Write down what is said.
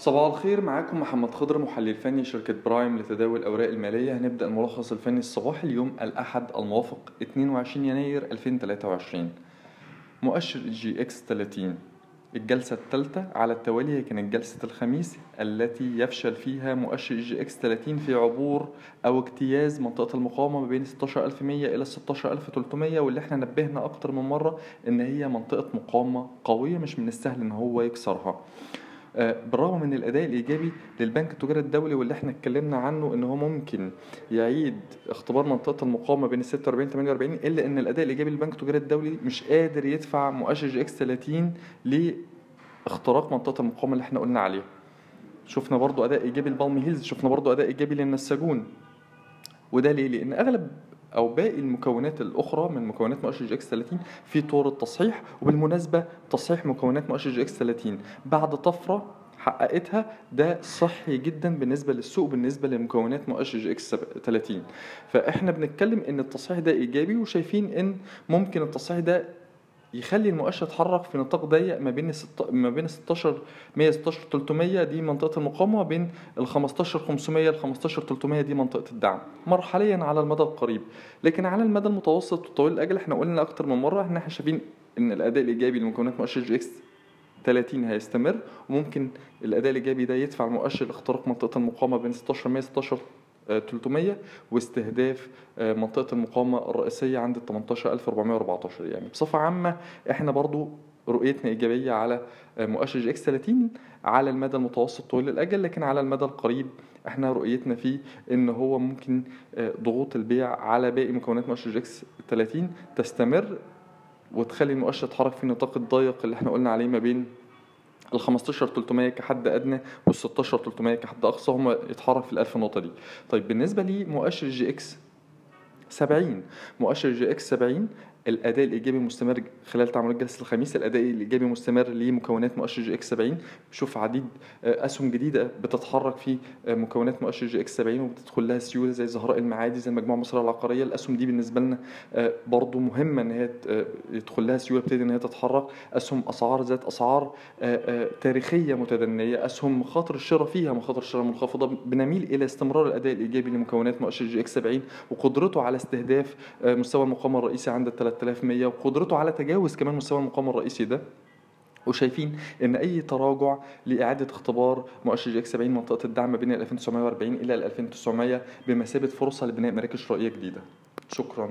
صباح الخير معاكم محمد خضر محلل فني شركة Prime لتداول الأوراق المالية هنبدأ الملخص الفني الصباحي اليوم الأحد الموافق 22 يناير 2023 مؤشر EGX 30 الجلسة الثالثة على التوالي هي كانت جلسة الخميس التي يفشل فيها مؤشر EGX 30 في عبور أو اجتياز منطقة المقاومة ما بين 16100 إلى 16300 واللي إحنا نبهنا أكتر من مرة إن هي منطقة مقاومة قوية مش من السهل إن هو يكسرها. آه، بالرغم من الأداء الإيجابي للبنك التجاري الدولي واللي إحنا اتكلمنا عنه إن هو ممكن يعيد اختبار منطقة المقاومة بين ال 46 و 48 إلا إن الأداء الإيجابي للبنك التجاري الدولي مش قادر يدفع مؤشر EGX 30 لاختراق منطقة المقاومة اللي إحنا قلنا عليها. شفنا برضو أداء إيجابي لبالم هيلز شفنا برضو أداء إيجابي للنساجون. وده ليه؟ لأن أغلب أو باقي المكونات الأخرى من مكونات مؤشر EGX 30 في طور التصحيح وبالمناسبة تصحيح مكونات مؤشر EGX 30 بعد طفرة حققتها ده صحي جدا بالنسبة للسوق بالنسبة لمكونات مؤشر EGX 30 فإحنا بنتكلم إن التصحيح ده إيجابي وشايفين إن ممكن التصحيح ده يخلي المؤشر يتحرك في نطاق ضيق ما بين الست... ما بين 16 116 300 دي منطقة المقاومة بين ال 15 500 ل 15 300 دي منطقة الدعم مرحليا على المدى القريب. لكن على المدى المتوسط وطويل الأجل إحنا قلنا أكتر من مرة ان إحنا شايفين إن الأداء الإيجابي لمكونات مؤشر EGX 30 هيستمر وممكن الأداء الإيجابي ده يدفع المؤشر لاختراق منطقة المقاومة بين 16 100 16 300 واستهداف آه، منطقة المقاومة الرئيسية عند ال 18414 يعني. بصفة عامة إحنا برضو رؤيتنا إيجابية على آه، مؤشر EGX 30 على المدى المتوسط طويل الأجل لكن على المدى القريب إحنا رؤيتنا فيه إن هو ممكن آه، ضغوط البيع على باقي مكونات مؤشر EGX 30 تستمر وتخلي المؤشر يتحرك في النطاق الضيق اللي إحنا قلنا عليه ما بين ال 15 300 كحد أدنى وال 16 300 كحد أقصى هم يتحرك في ال 1000 نقطة دي. طيب بالنسبة لمؤشر EGX 70 مؤشر EGX 70 الأداء الإيجابي مستمر خلال تعاملات جلسه الخميس. الأداء الإيجابي مستمر لمكونات مؤشر EGX 70 بشوف عديد آه، أسهم جديدة بتتحرك في آه، مكونات مؤشر EGX 70 وبتدخل لها سيولة زي زهراء المعادي زي المجموعه المصريه العقارية. الأسهم دي بالنسبة لنا آه، برضو مهمة إن هي يدخل لها سيولة بتبتدي إن هي تتحرك. أسهم أسعار ذات أسعار تاريخية متدنية. أسهم مخاطر الشراء فيها مخاطر الشراء منخفضة. بنميل إلى استمرار الأداء الإيجابي لمكونات مؤشر EGX 70 وقدرته على استهداف مستوى المقاومة الرئيسي عند 3100 وقدرته على تجاوز كمان مستوى المقاومة الرئيسي ده. وشايفين إن أي تراجع لإعادة اختبار مؤشر EGX 70 منطقة الدعم بين ال 2940 إلى ال 2900 بمثابة فرصة لبناء مراكز شرائية جديدة. شكرا.